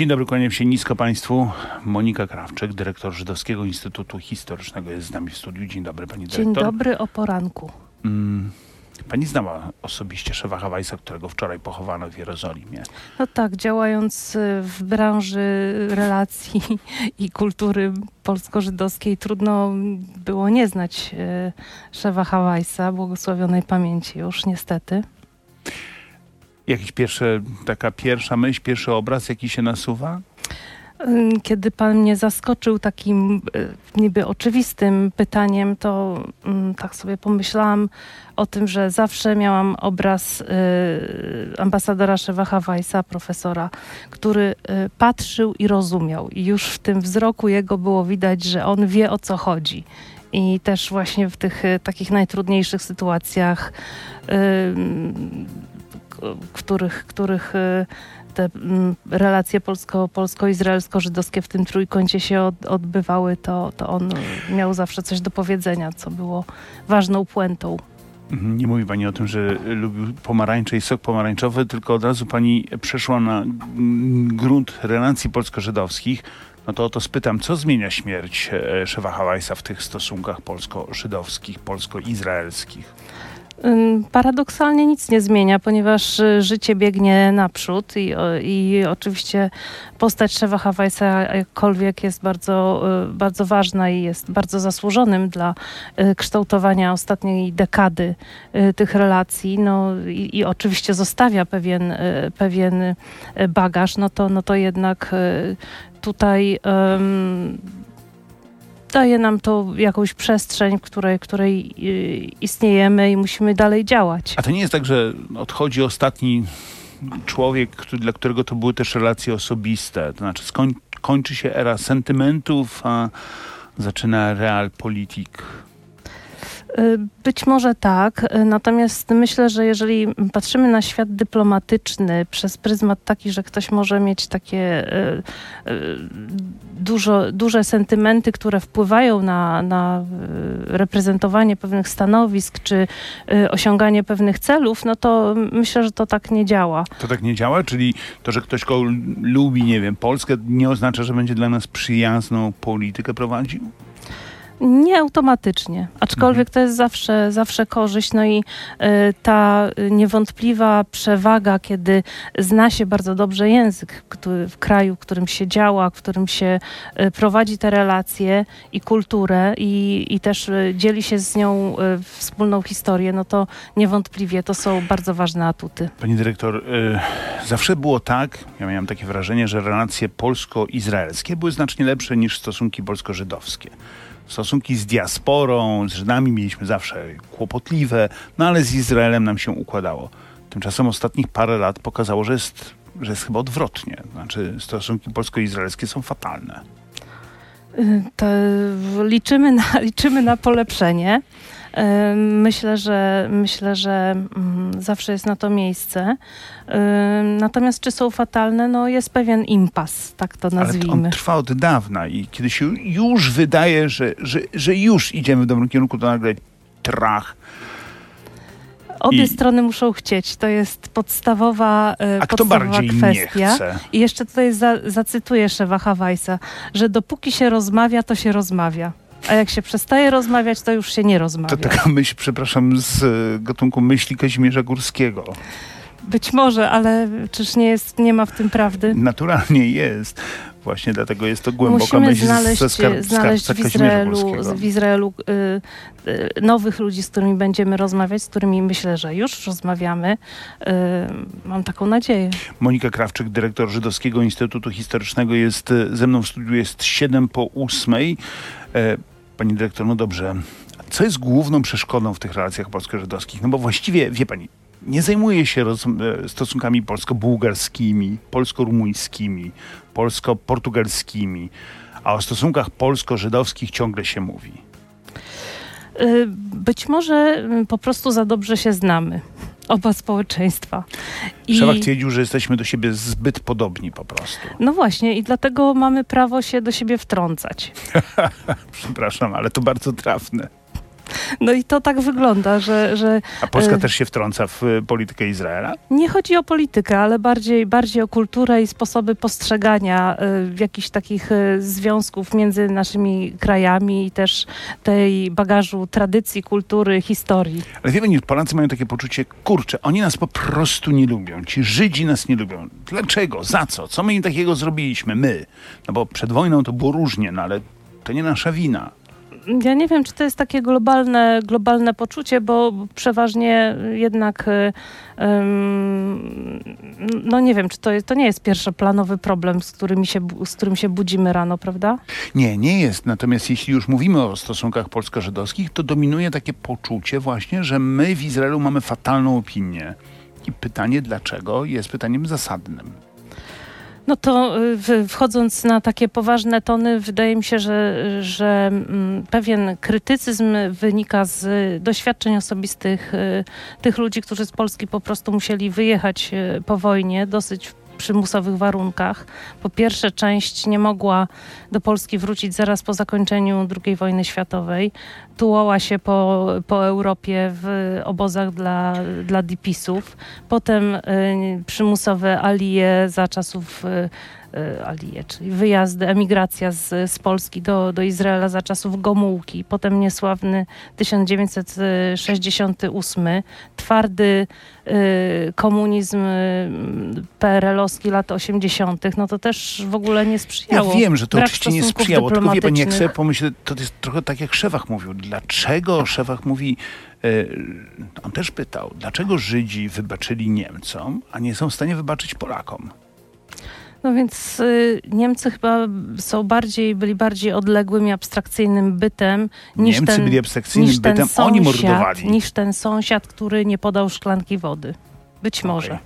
Dzień dobry, kłaniam się nisko Państwu. Monika Krawczyk, dyrektor Żydowskiego Instytutu Historycznego jest z nami w studiu. Dzień dobry Pani dyrektor. Dzień dobry o poranku. Mm, pani znała osobiście Szewa Hawajsa, którego wczoraj pochowano w Jerozolimie. No tak, działając y, w branży relacji i kultury polsko-żydowskiej, trudno było nie znać y, Szewa Hawajsa, błogosławionej pamięci już niestety. Jakiś pierwszy, taka pierwsza myśl, pierwszy obraz, jaki się nasuwa? Kiedy pan mnie zaskoczył takim e, niby oczywistym pytaniem, to tak sobie pomyślałam o tym, że zawsze miałam obraz e, ambasadora Szewacha Weissa, profesora, który e, patrzył i rozumiał. I już w tym wzroku jego było widać, że on wie o co chodzi. I też właśnie w tych takich najtrudniejszych sytuacjach których, których y, te mm, relacje polsko, polsko-izraelsko-żydowskie w tym trójkącie się od, odbywały, to, to on miał zawsze coś do powiedzenia, co było ważną puentą. Mhm, nie mówi pani o tym, że lubił pomarańcze i sok pomarańczowy, tylko od razu pani przeszła na grunt relacji polsko-żydowskich. No to o to spytam, co zmienia śmierć e, Szewa Hawajsa w tych stosunkach polsko-żydowskich, polsko-izraelskich? Paradoksalnie nic nie zmienia, ponieważ y, życie biegnie naprzód i, i oczywiście postać Szewa Hawajsa jakkolwiek jest bardzo, y, bardzo ważna i jest bardzo zasłużonym dla y, kształtowania ostatniej dekady tych relacji. No i, i oczywiście zostawia pewien, pewien bagaż, no to, no to jednak tutaj um, daje nam to jakąś przestrzeń, w której, której y, istniejemy i musimy dalej działać. A to nie jest tak, że odchodzi ostatni człowiek, który, dla którego to były też relacje osobiste. To znaczy skoń, kończy się era sentymentów, a zaczyna realpolitik. Y, być może tak, y, natomiast myślę, że jeżeli patrzymy na świat dyplomatyczny przez pryzmat taki, że ktoś może mieć takie y, dużo, duże sentymenty, które wpływają na, na reprezentowanie pewnych stanowisk czy osiąganie pewnych celów, no to myślę, że to tak nie działa. To tak nie działa? Czyli to, że ktoś lubi, nie wiem, Polskę, nie oznacza, że będzie dla nas przyjazną politykę prowadził? Nie automatycznie, aczkolwiek mhm. to jest zawsze, zawsze korzyść. No i y, ta niewątpliwa przewaga, kiedy zna się bardzo dobrze język który, w kraju, w którym się działa, w którym się y, prowadzi te relacje i kulturę i, i też y, dzieli się z nią wspólną historię, no to niewątpliwie to są bardzo ważne atuty. Pani dyrektor, zawsze było tak, ja miałem takie wrażenie, że relacje polsko-izraelskie były znacznie lepsze niż stosunki polsko-żydowskie stosunki z diasporą, z Żydami mieliśmy zawsze kłopotliwe, no ale z Izraelem nam się układało. Tymczasem ostatnich parę lat pokazało, że jest, że jest chyba odwrotnie. Znaczy stosunki polsko-izraelskie są fatalne. Y, to liczymy na, liczymy na polepszenie. Myślę, że myślę, że mm, zawsze jest na to miejsce. Natomiast czy są fatalne? No jest pewien impas, tak to nazwijmy. Ale on trwa od dawna i kiedy się już wydaje, że, że, że już idziemy w dobrym kierunku, to nagle trach. Obie I... strony muszą chcieć. To jest podstawowa, e, A podstawowa kwestia. I jeszcze tutaj za, zacytuję Szewa Hawajsa, że dopóki się rozmawia, to się rozmawia. A jak się przestaje rozmawiać, to już się nie rozmawia. To taka myśl, przepraszam, z e, gatunku myśli Kazimierza Górskiego. Być może, ale czyż nie, jest, nie ma w tym prawdy? Naturalnie jest. Właśnie dlatego jest to głęboka Musimy myśl znaleźć, ze skarb, znaleźć w Izraelu, w Izraelu y, y, nowych ludzi, z którymi będziemy rozmawiać, z którymi myślę, że już rozmawiamy. Y, mam taką nadzieję. Monika Krawczyk, dyrektor Żydowskiego Instytutu Historycznego jest y, ze mną w studiu, jest 7 po 8. Pani dyrektor, no dobrze. Co jest główną przeszkodą w tych relacjach polsko-żydowskich? No bo właściwie, wie pani, nie zajmuje się roz, e, stosunkami polsko-bułgarskimi, polsko-rumuńskimi, polsko-portugalskimi, a o stosunkach polsko-żydowskich ciągle się mówi. E, być może po prostu za dobrze się znamy oba społeczeństwa. I... Szewak twierdził, że jesteśmy do siebie zbyt podobni po prostu. No właśnie i dlatego mamy prawo się do siebie wtrącać. Przepraszam, ale to bardzo trafne. No i to tak wygląda, że... że A Polska też się wtrąca w politykę Izraela? Nie chodzi o politykę, ale bardziej, bardziej o kulturę i sposoby postrzegania jakichś takich związków między naszymi krajami i też tej bagażu tradycji, kultury, historii. Ale wie pani, Polacy mają takie poczucie, kurczę, oni nas po prostu nie lubią. Ci Żydzi nas nie lubią. Dlaczego? Za co? Co my im takiego zrobiliśmy? My. No bo przed wojną to było różnie, no ale to nie nasza wina. Ja nie wiem, czy to jest takie globalne, globalne poczucie, bo przeważnie jednak um, no nie wiem, czy to, jest, to nie jest pierwszoplanowy problem, z, którym się, z którym się budzimy rano, prawda? Nie, nie jest. Natomiast jeśli już mówimy o stosunkach polsko-żydowskich, to dominuje takie poczucie właśnie, że my w Izraelu mamy fatalną opinię. I pytanie dlaczego jest pytaniem zasadnym. No to y, wchodząc na takie poważne tony, wydaje mi się, że, że mm, pewien krytycyzm wynika z doświadczeń osobistych y, tych ludzi, którzy z Polski po prostu musieli wyjechać y, po wojnie dosyć przymusowych warunkach. Po pierwsze, część nie mogła do Polski wrócić zaraz po zakończeniu II wojny światowej. Tułała się po, po Europie w obozach dla, dla DPS-ów. Potem y, przymusowe alie za czasów y, Y, Alije, czyli wyjazdy, emigracja z, z Polski do, do Izraela za czasów Gomułki, potem niesławny 1968, twardy y, komunizm y, PRL-owski lat 80., no to też w ogóle nie sprzyjało. Ja wiem, że to Brak oczywiście nie sprzyjało, tylko wie pani, jak sobie pomyślę, to jest trochę tak jak Szewach mówił. Dlaczego Szewach mówi, on też pytał, dlaczego Żydzi wybaczyli Niemcom, a nie są w stanie wybaczyć Polakom? No więc y, Niemcy chyba są bardziej, byli bardziej odległym i abstrakcyjnym bytem niż Niemcy ten, byli abstrakcyjnym bytem, sąsiad, oni mordowali. Niż ten sąsiad, który nie podał szklanki wody. Być okay. może.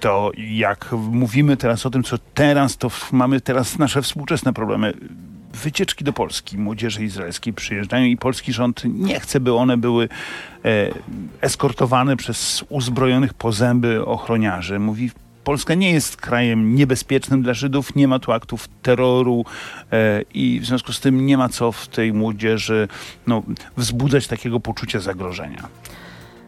To jak mówimy teraz o tym, co teraz, to mamy teraz nasze współczesne problemy wycieczki do Polski młodzieży izraelskiej przyjeżdżają i polski rząd nie chce, by one były e, eskortowane przez uzbrojonych po zęby ochroniarzy. Mówi, Polska nie jest krajem niebezpiecznym dla Żydów, nie ma tu aktów terroru e, i w związku z tym nie ma co w tej młodzieży no, wzbudzać takiego poczucia zagrożenia.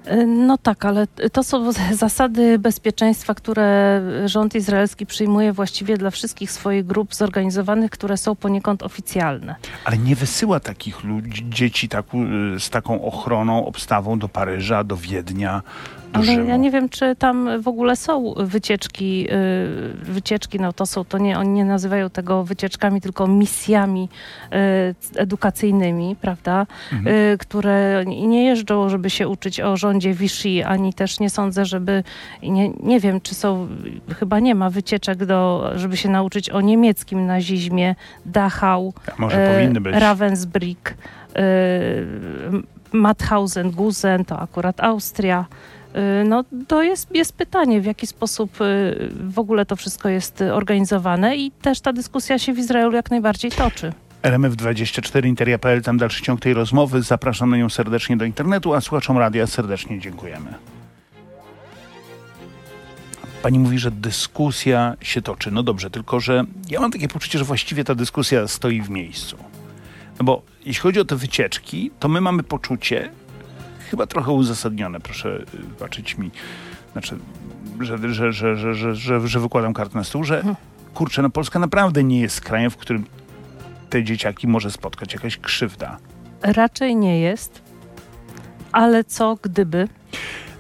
E, no tak, ale to są zasady bezpieczeństwa, które rząd izraelski przyjmuje właściwie dla wszystkich swoich grup zorganizowanych, które są poniekąd oficjalne. Ale nie wysyła takich ludzi, dzieci tak, z taką ochroną, obstawą do Paryża, do Wiednia, ale ja nie wiem, czy tam w ogóle są wycieczki, y, wycieczki, no to są, to nie, oni nie nazywają tego wycieczkami, tylko misjami y, edukacyjnymi, prawda, mhm. Y, które nie jeżdżą, żeby się uczyć o rządzie Vichy, ani też nie sądzę, żeby, nie, nie wiem, czy są, chyba nie ma wycieczek do, żeby się nauczyć o niemieckim nazizmie, Dachau, Ravensbrück, Mauthausen, Gusen, to akurat Austria. Y, no to jest, jest pytanie, w jaki sposób y, w ogóle to wszystko jest organizowane i też ta dyskusja się w Izraelu jak najbardziej toczy. RMF24 Interia.pl, tam dalszy ciąg tej rozmowy. Zapraszam na nią serdecznie do internetu, a słuchaczom radia serdecznie dziękujemy. Pani mówi, że dyskusja się toczy. No dobrze, tylko że ja mam takie poczucie, że właściwie ta dyskusja stoi w miejscu. No bo jeśli chodzi o te wycieczki, to my mamy poczucie, chyba trochę uzasadnione, proszę wybaczyć mi, znaczy, że, że, że, że, że, że, że wykładam kartę na stół, że mhm. kurczę, no Polska naprawdę nie jest krajem, w którym te dzieciaki może spotkać jakaś krzywda. Raczej nie jest, ale co gdyby?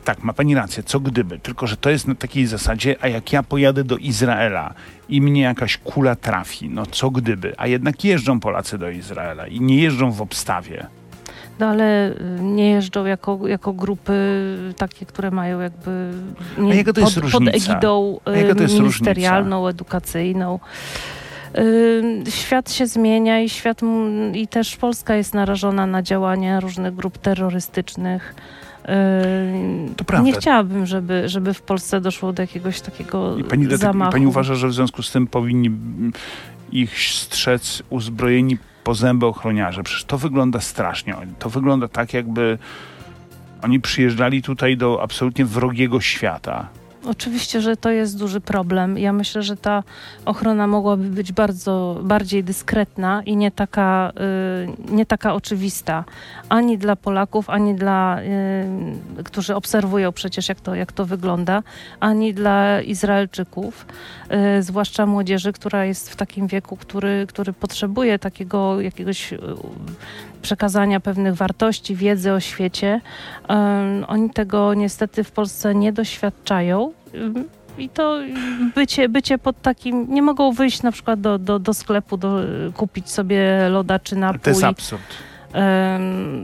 Tak, ma pani rację, co gdyby, tylko że to jest na takiej zasadzie, a jak ja pojadę do Izraela i mnie jakaś kula trafi, no co gdyby, a jednak jeżdżą Polacy do Izraela i nie jeżdżą w obstawie. No ale y, nie jeżdżą jako, jako grupy takie, które mają jakby nie, A jaka to jest pod, różnica? pod egidą y, ministerialną, różnica? edukacyjną. Y, świat się zmienia i świat i też Polska jest narażona na działania różnych grup terrorystycznych. To prawda. Nie chciałabym, żeby, żeby w Polsce doszło do jakiegoś takiego I pani, zamachu. I pani uważa, że w związku z tym powinni ich strzec uzbrojeni po zęby ochroniarze. Przecież to wygląda strasznie. To wygląda tak, jakby oni przyjeżdżali tutaj do absolutnie wrogiego świata. Oczywiście, że to jest duży problem. Ja myślę, że ta ochrona mogłaby być bardzo bardziej dyskretna i nie taka, y, nie taka oczywista ani dla Polaków, ani dla, y, którzy obserwują przecież jak to, jak to wygląda, ani dla Izraelczyków, y, zwłaszcza młodzieży, która jest w takim wieku, który, który potrzebuje takiego jakiegoś y, przekazania pewnych wartości, wiedzy o świecie. Um, oni tego niestety w Polsce nie doświadczają. I to bycie, bycie pod takim. Nie mogą wyjść na przykład do, do, do sklepu, do, kupić sobie loda czy napój. To jest absurd.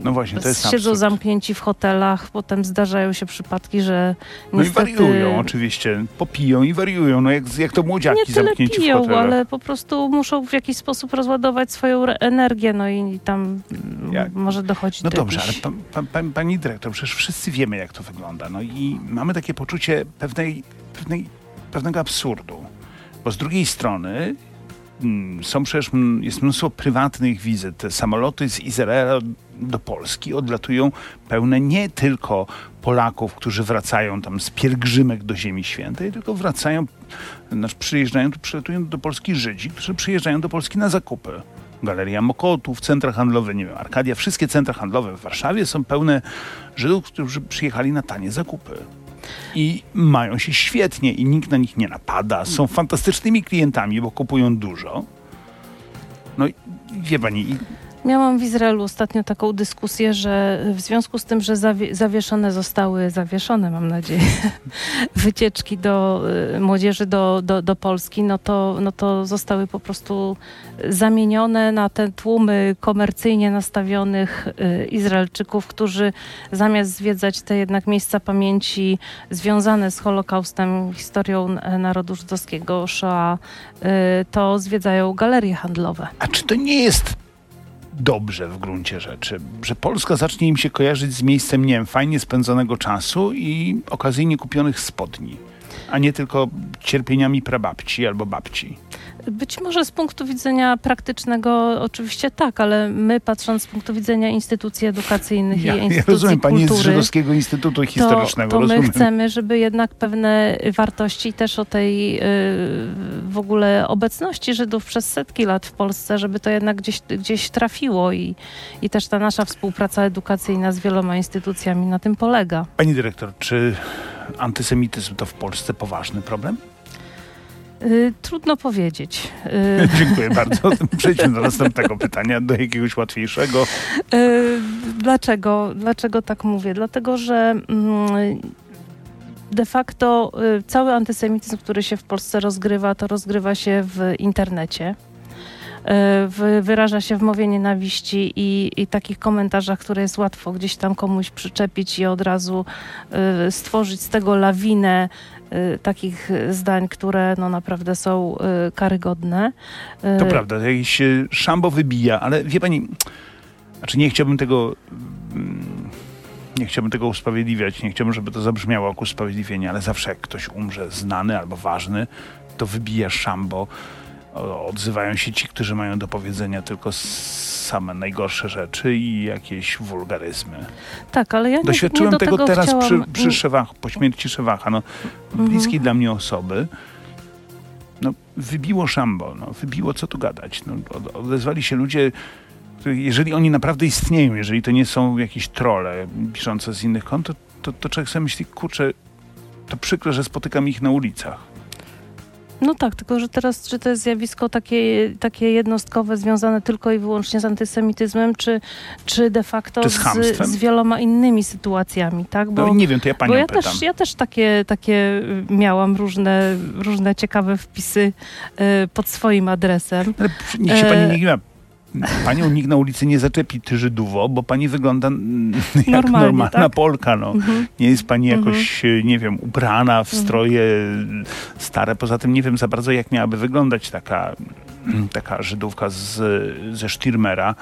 No właśnie, to jest Siedzą absurd. zamknięci w hotelach, potem zdarzają się przypadki, że No niestety... i wariują oczywiście, popiją i wariują, no jak, jak to młodziaki nie tyle zamknięci w piją, hotelach. ale po prostu muszą w jakiś sposób rozładować swoją energię, no i tam mm, Jak? może dochodzić No do dobrze, ale jakichś... pa, pa, pa, pani dyrektor, przecież wszyscy wiemy, jak to wygląda. No i mamy takie poczucie pewnej, pewnej, pewnego absurdu. Bo z drugiej strony są przecież, mm, jest mnóstwo prywatnych wizyt. Te samoloty z Izraela do Polski odlatują pełne nie tylko Polaków, którzy wracają tam z pielgrzymek do Ziemi Świętej, tylko wracają, znaczy przyjeżdżają, tu przylatują do Polski Żydzi, którzy przyjeżdżają do Polski na zakupy. Galeria Mokotów, centra handlowe, nie wiem, Arkadia, wszystkie centra handlowe w Warszawie są pełne Żydów, którzy przyjechali na tanie zakupy. I mają się świetnie i nikt na nich nie napada. Są fantastycznymi klientami, bo kupują dużo. No i wie pani, Miałam w Izraelu ostatnio taką dyskusję, że w związku z tym, że zawie- zawieszone zostały, zawieszone mam nadzieję, wycieczki do y, młodzieży do, do, do Polski, no to, no to zostały po prostu zamienione na te tłumy komercyjnie nastawionych y, Izraelczyków, którzy zamiast zwiedzać te jednak miejsca pamięci związane z Holokaustem, historią e, narodu żydowskiego, Shoah, y, to zwiedzają galerie handlowe. A czy to nie jest dobrze w gruncie rzeczy, że Polska zacznie im się kojarzyć z miejscem, nie wiem, fajnie spędzonego czasu i okazyjnie kupionych spodni, a nie tylko cierpieniami prababci albo babci? Być może z punktu widzenia praktycznego oczywiście tak, ale my patrząc z punktu widzenia instytucji edukacyjnych Ja, i ja instytucji rozumiem, pani jest z kultury, Żydowskiego Instytutu to, Historycznego, to my chcemy, żeby jednak pewne wartości też o tej y, w ogóle obecności Żydów przez setki lat w Polsce, żeby to jednak gdzieś, gdzieś trafiło i, i też ta nasza współpraca edukacyjna z wieloma instytucjami na tym polega. Pani dyrektor, czy antysemityzm to w Polsce poważny problem? Y, trudno powiedzieć. Y, Dziękuję bardzo. Przejdźmy do następnego pytania, do jakiegoś łatwiejszego. Y, Dlaczego, dlaczego tak mówię? Dlatego, że mm, de facto y, cały antysemityzm, który się w Polsce rozgrywa, to rozgrywa się w internecie. W- Wyraża się w mowie nienawiści i, i takich komentarzach, które jest łatwo gdzieś tam komuś przyczepić i od razu y, stworzyć z tego lawinę y, takich zdań, które no naprawdę są karygodne. To prawda, jakieś e, szambo wybija, ale wie pani, znaczy nie chciałbym tego, mm, nie chciałbym tego usprawiedliwiać, nie chciałbym, żeby to zabrzmiało jak usprawiedliwienie, ale zawsze jak ktoś umrze znany albo ważny, to wybija szambo. Odzywają się ci, którzy mają do powiedzenia tylko same najgorsze rzeczy i jakieś wulgaryzmy. Tak, ale ja nie, Doświadczyłem nie do tego, teraz chciałam, przy, przy Szewach, po śmierci Szewacha. No, Mhm. bliskiej dla mnie osoby, no, wybiło szambo, no, wybiło co tu gadać. No, od, odezwali się ludzie, jeżeli oni naprawdę istnieją, jeżeli to nie są jakieś trole piszące z innych kont, to, to, to człowiek sobie myśli, kurczę, to przykre, że spotykam ich na ulicach. No tak, tylko że teraz czy to jest zjawisko takie, takie jednostkowe, związane tylko i wyłącznie z antysemityzmem, czy, czy de facto Czy z z, z wieloma innymi sytuacjami, tak? Bo, No nie wiem, to ja panią bo ja pytam. też, ja też takie, takie y, miałam różne, różne ciekawe wpisy y, pod swoim adresem. Ale niech się pani E, nie gniewa. Panią nikt na ulicy nie zaczepi, ty Żydowo, bo pani wygląda mm, jak Normalnie, normalna tak? Polka. No. Mhm. Nie jest pani Mhm. jakoś, e, nie wiem, ubrana w stroje stare. Poza tym nie wiem za bardzo, jak miałaby wyglądać taka, taka Żydówka z, ze Sztirmera.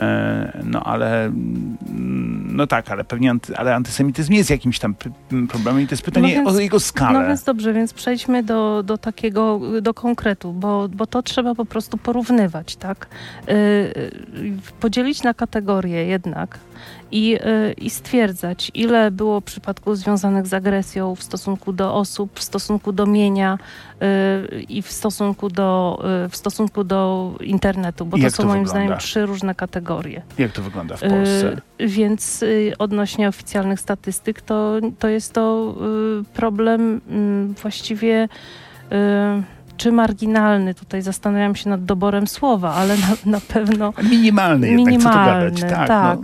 E, No ale, mm, no tak, ale pewnie anty, ale antysemityzm jest jakimś tam problemem i to jest pytanie więc- o jego skalę. No więc dobrze, więc przejdźmy do, do takiego, do konkretu, bo, bo to trzeba po prostu porównywać, tak? Y, y, podzielić na kategorie jednak i, y, i stwierdzać, ile było przypadków związanych z agresją w stosunku do osób, w stosunku do mienia y, i w stosunku do, y, w stosunku do internetu, bo to są to moim wygląda? zdaniem trzy różne kategorie. Jak to wygląda w Polsce? Więc odnośnie oficjalnych statystyk, to, to jest to problem mm, właściwie czy marginalny. Tutaj zastanawiam się nad doborem słowa, ale na, na pewno Minimalny jednak, minimalny. co tu gadać. tak.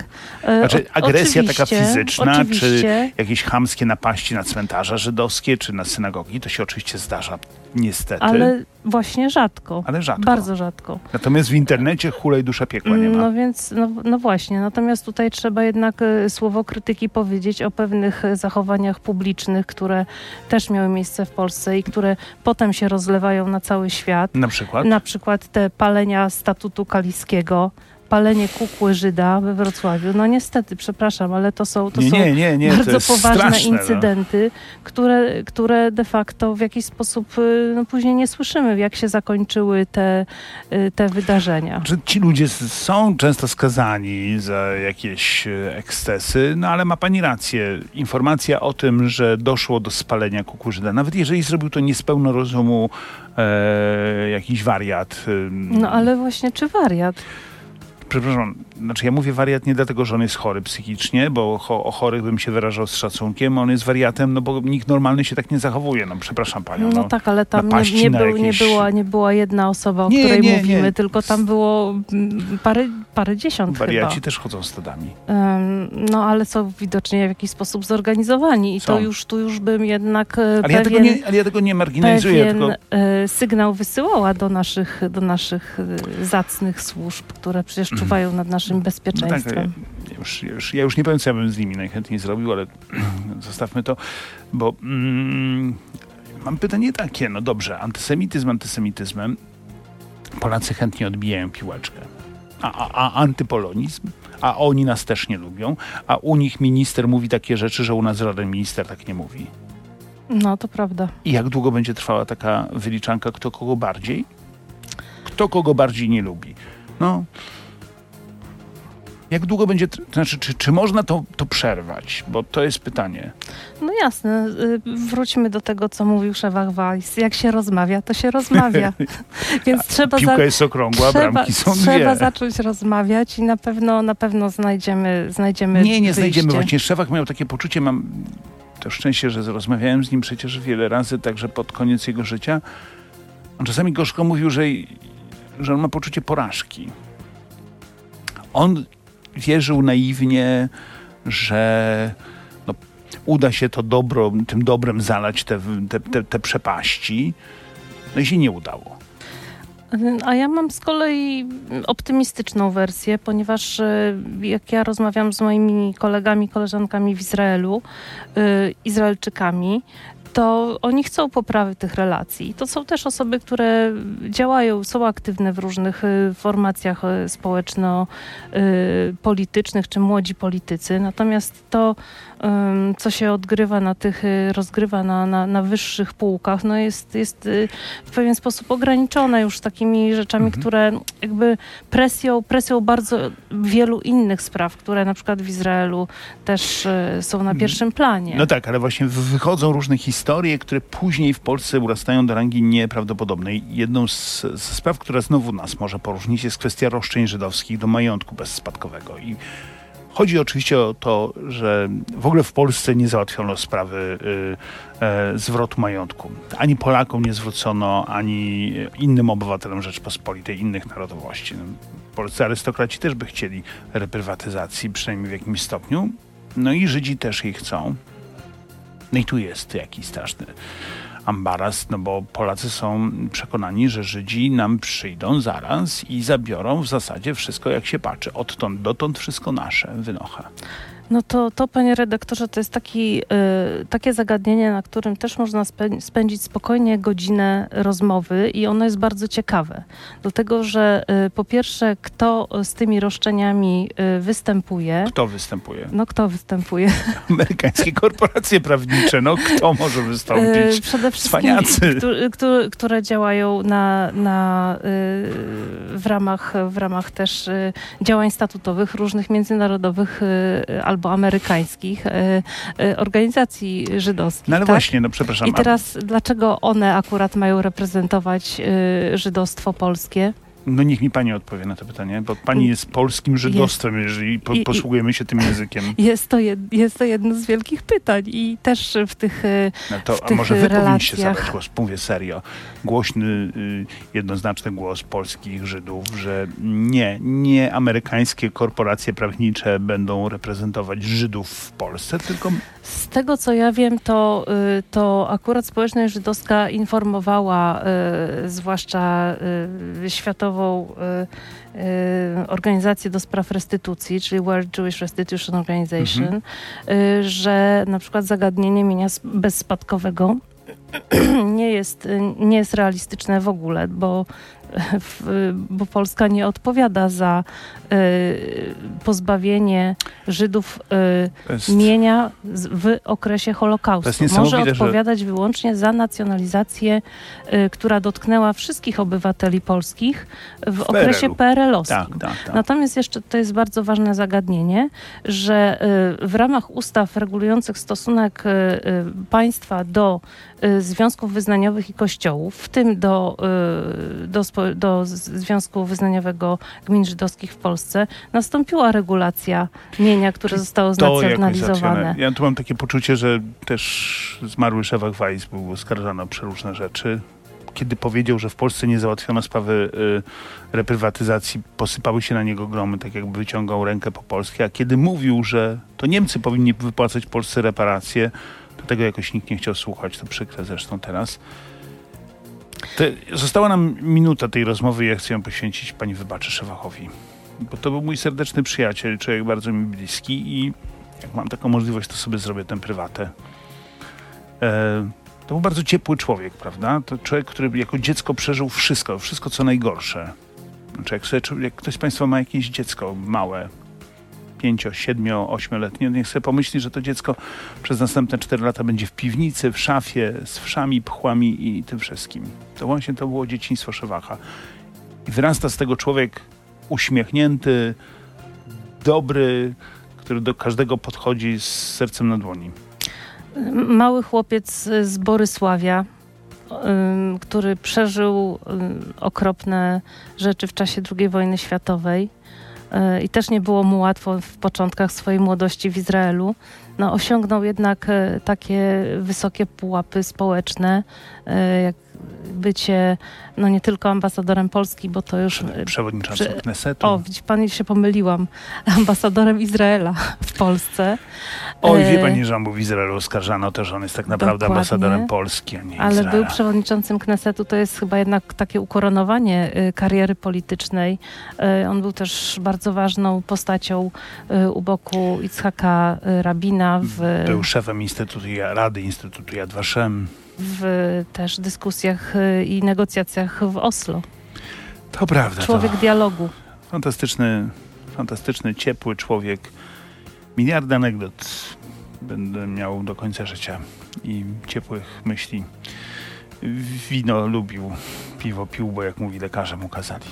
No. Y, Znaczy, agresja taka fizyczna, oczywiście, Jakieś chamskie napaści na cmentarza żydowskie czy na synagogi, to się oczywiście zdarza, niestety, Ale właśnie rzadko. ale rzadko. Bardzo rzadko. Natomiast w internecie hulej dusza piekła nie ma. No więc, no, no właśnie, natomiast tutaj trzeba jednak e, słowo krytyki powiedzieć o pewnych e, zachowaniach publicznych, które też miały miejsce w Polsce i które potem się rozlewają na cały świat. Na przykład? Na przykład te palenia statutu kaliskiego, palenie kukły Żyda we Wrocławiu. No niestety, przepraszam, ale to są, to nie, są nie, nie, to bardzo jest poważne straszne, no. incydenty, które, które de facto w jakiś sposób y, no, później nie słyszymy, jak się zakończyły te, y, te wydarzenia. Ci ludzie są często skazani za jakieś e, ekscesy, no ale ma pani rację. Informacja o tym, że doszło do spalenia kukurydzy, nawet jeżeli zrobił to nie z pełną rozumu e, jakiś wariat. No ale właśnie, czy wariat? Przepraszam, znaczy ja mówię wariat nie dlatego, że on jest chory psychicznie, bo cho, o chorych bym się wyrażał z szacunkiem. On jest wariatem, no bo nikt normalny się tak nie zachowuje. No przepraszam panią. No, No, tak, ale tam nie, nie, był, nie, jakieś- była, nie była jedna osoba, o Nie, której nie, mówimy, nie. tylko tam było parę, parę dziesiąt Wariaci chyba. też chodzą stadami. Ym, No ale są widocznie w jakiś sposób zorganizowani i Są. to już, tu już bym jednak e, Ale pewien, ja tego nie, ale ja tego nie marginalizuję, pewien tylko e, sygnał wysyłała do naszych, do naszych e, zacnych służb, które przecież Mhm. Czuwają nad naszym No tak, bezpieczeństwem. ja już, ja już, ja już nie powiem, co ja bym z nimi najchętniej zrobił, ale zostawmy to, bo mm, mam pytanie takie, no dobrze, antysemityzm antysemityzmem, Polacy chętnie odbijają piłeczkę, a, a, a antypolonizm, a oni nas też nie lubią, a u nich minister mówi takie rzeczy, że u nas żaden minister tak nie mówi. No to prawda. I jak długo będzie trwała taka wyliczanka, kto kogo bardziej? Kto kogo bardziej nie lubi? No. Jak długo będzie, znaczy, czy, czy można to, to przerwać? Bo to jest pytanie. No jasne, y, wróćmy do tego, co mówił Szewach Weiss. Jak się rozmawia, to się rozmawia. Więc trzeba, Piłka za, jest okrągła, trzeba, bramki są trzeba dwie. zacząć rozmawiać i na pewno, na pewno znajdziemy, znajdziemy Nie, nie znajdziemy. wyjście. Właśnie Szewak miał takie poczucie, mam to szczęście, że rozmawiałem z nim przecież wiele razy, także pod koniec jego życia. On czasami gorzko mówił, że, że on ma poczucie porażki. On wierzył naiwnie, że no, uda się to dobro, tym dobrem zalać te, te, te, te przepaści. No i się nie udało. A ja mam z kolei optymistyczną wersję, ponieważ e, jak ja rozmawiam z moimi kolegami, koleżankami w Izraelu, y, Izraelczykami, to oni chcą poprawy tych relacji. To są też osoby, które działają, są aktywne w różnych y, formacjach y, społeczno-politycznych, czy młodzi politycy. Natomiast to, co się odgrywa na tych, y, rozgrywa na, na, na wyższych półkach, no jest, jest y, w pewien sposób ograniczone już takimi rzeczami, Mhm. które jakby presją, presją bardzo wielu innych spraw, które na przykład w Izraelu też y, są na pierwszym planie. No tak, ale właśnie wy- wychodzą różne historie, które później w Polsce urastają do rangi nieprawdopodobnej. Jedną z, z spraw, która znowu nas może poróżnić, jest kwestia roszczeń żydowskich do majątku bezspadkowego. I chodzi oczywiście o to, że w ogóle w Polsce nie załatwiono sprawy y, e, zwrotu majątku. Ani Polakom nie zwrócono, ani innym obywatelom Rzeczpospolitej, innych narodowości. No, polscy arystokraci też by chcieli reprywatyzacji, przynajmniej w jakimś stopniu. No i Żydzi też jej chcą. No i tu jest jakiś straszny ambaras, no bo Polacy są przekonani, że Żydzi nam przyjdą zaraz i zabiorą w zasadzie wszystko, jak się patrzy. Odtąd dotąd wszystko nasze, wynocha. No to, to panie redaktorze, to jest taki, y, takie zagadnienie, na którym też można spę- spędzić spokojnie godzinę rozmowy i ono jest bardzo ciekawe. Dlatego, że y, po pierwsze, kto z tymi roszczeniami y, występuje? Kto występuje? No kto występuje? Amerykańskie korporacje prawnicze. No kto może wystąpić? Y, Przede wszystkim, Cwaniacy. któ- któ- które działają na, na, y, w, ramach, w ramach też y, działań statutowych różnych międzynarodowych y, albo amerykańskich y, y, organizacji żydowskich. No ale tak? właśnie, no przepraszam. I teraz dlaczego one akurat mają reprezentować y, żydostwo polskie? No niech mi pani odpowie na to pytanie, bo pani jest polskim żydostwem, jeżeli po, I- posługujemy się tym językiem. Jest to, jed, jest to jedno z wielkich pytań i też w tych y, No to, w a tych może wy powinniście zabrać głos, mówię serio, głośny, y, jednoznaczny głos polskich Żydów, że nie, nie amerykańskie korporacje prawnicze będą reprezentować Żydów w Polsce, tylko Z tego co ja wiem, to, y, to akurat społeczność żydowska informowała y, zwłaszcza y, Światową y, y, Organizację do Spraw Restytucji, czyli World Jewish Restitution Organization, Mhm. y, że na przykład zagadnienie mienia bezspadkowego nie jest, y, nie jest realistyczne w ogóle, bo, bo Polska nie odpowiada za y, pozbawienie Żydów y, jest, mienia w okresie Holokaustu. Może niesamowite, że- odpowiadać wyłącznie za nacjonalizację, y, która dotknęła wszystkich obywateli polskich w, okresie PRL-u. PRL-owskim. tak, tak, tak. Natomiast jeszcze to jest bardzo ważne zagadnienie, że w ramach ustaw regulujących stosunek państwa do związków wyznaniowych i kościołów, w tym do, do, spo- do Związku Wyznaniowego Gmin Żydowskich w Polsce, nastąpiła regulacja mienia, które zostało znacjonalizowane. Ja tu mam takie poczucie, że też zmarły Szewach Weiss był oskarżany o przeróżne rzeczy. Kiedy powiedział, że w Polsce nie załatwiono sprawy y, reprywatyzacji, posypały się na niego gromy, tak jakby wyciągał rękę po polskie. A kiedy mówił, że to Niemcy powinni wypłacać Polsce reparacje, to tego jakoś nikt nie chciał słuchać. To przykre zresztą teraz. Te, została nam minuta tej rozmowy i ja chcę ją poświęcić pani wybaczy Szewachowi. Bo to był mój serdeczny przyjaciel, człowiek bardzo mi bliski i jak mam taką możliwość, to sobie zrobię tę prywatę. E, to był bardzo ciepły człowiek, prawda? To człowiek, który jako dziecko przeżył wszystko, wszystko co najgorsze. Znaczy, jak, sobie, jak ktoś z Państwa ma jakieś dziecko małe, pięcio, siedmio, ośmioletnie, niech sobie pomyśli, że to dziecko przez następne cztery lata będzie w piwnicy, w szafie, z wszami, pchłami i tym wszystkim. To właśnie to było dzieciństwo Szewacha. I wyrasta z tego człowiek uśmiechnięty, dobry, który do każdego podchodzi z sercem na dłoni. Mały chłopiec z Borysławia, który przeżył okropne rzeczy w czasie II wojny światowej i też nie było mu łatwo w początkach swojej młodości w Izraelu. No, osiągnął jednak y, takie wysokie pułapy społeczne, y, jak bycie no nie tylko ambasadorem Polski, bo to już y, Przewodniczącym przy- Knesetu. o, widzi pan, się pomyliłam. Ambasadorem Izraela w Polsce. Oj, wie E, pani, że mu w Izraelu oskarżano to, że on jest tak naprawdę Dokładnie. ambasadorem Polski, a nie Ale Izraela. był przewodniczącym Knesetu, to jest chyba jednak takie ukoronowanie y, kariery politycznej. On był też bardzo ważną postacią u boku Itzhaka Rabina w, Był szefem Instytutu, Rady Instytutu Yad Vashem. W też dyskusjach y, i negocjacjach w Oslo. To prawda. Człowiek to dialogu. fantastyczny, fantastyczny, ciepły człowiek. Miliard anegdot będę miał do końca życia i ciepłych myśli. Wino lubił, piwo pił, bo jak mówi lekarze mu kazali.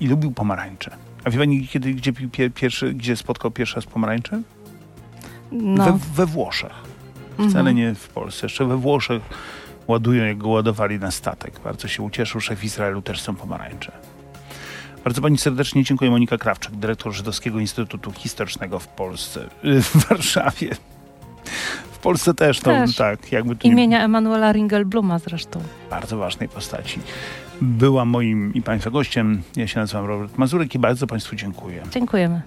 I lubił pomarańcze. A wie pani, kiedy, gdzie, pił pie, pierwszy, gdzie spotkał pierwszy raz pomarańcze? No. We, we Włoszech. Wcale nie w Polsce. Jeszcze we Włoszech ładują, jak go ładowali na statek. Bardzo się ucieszył. Szef Izraelu też są pomarańcze. Bardzo pani serdecznie dziękuję. Monika Krawczyk, dyrektor Żydowskiego Instytutu Historycznego w Polsce, y, w Warszawie. W Polsce też, to Też. tak, jakby tu nie Imienia Emanuela Ringelbluma zresztą. bardzo ważnej postaci. Była moim i Państwa gościem. Ja się nazywam Robert Mazurek i bardzo Państwu dziękuję. Dziękujemy.